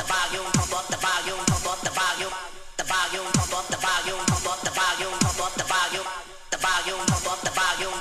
the volume, pump up the volume.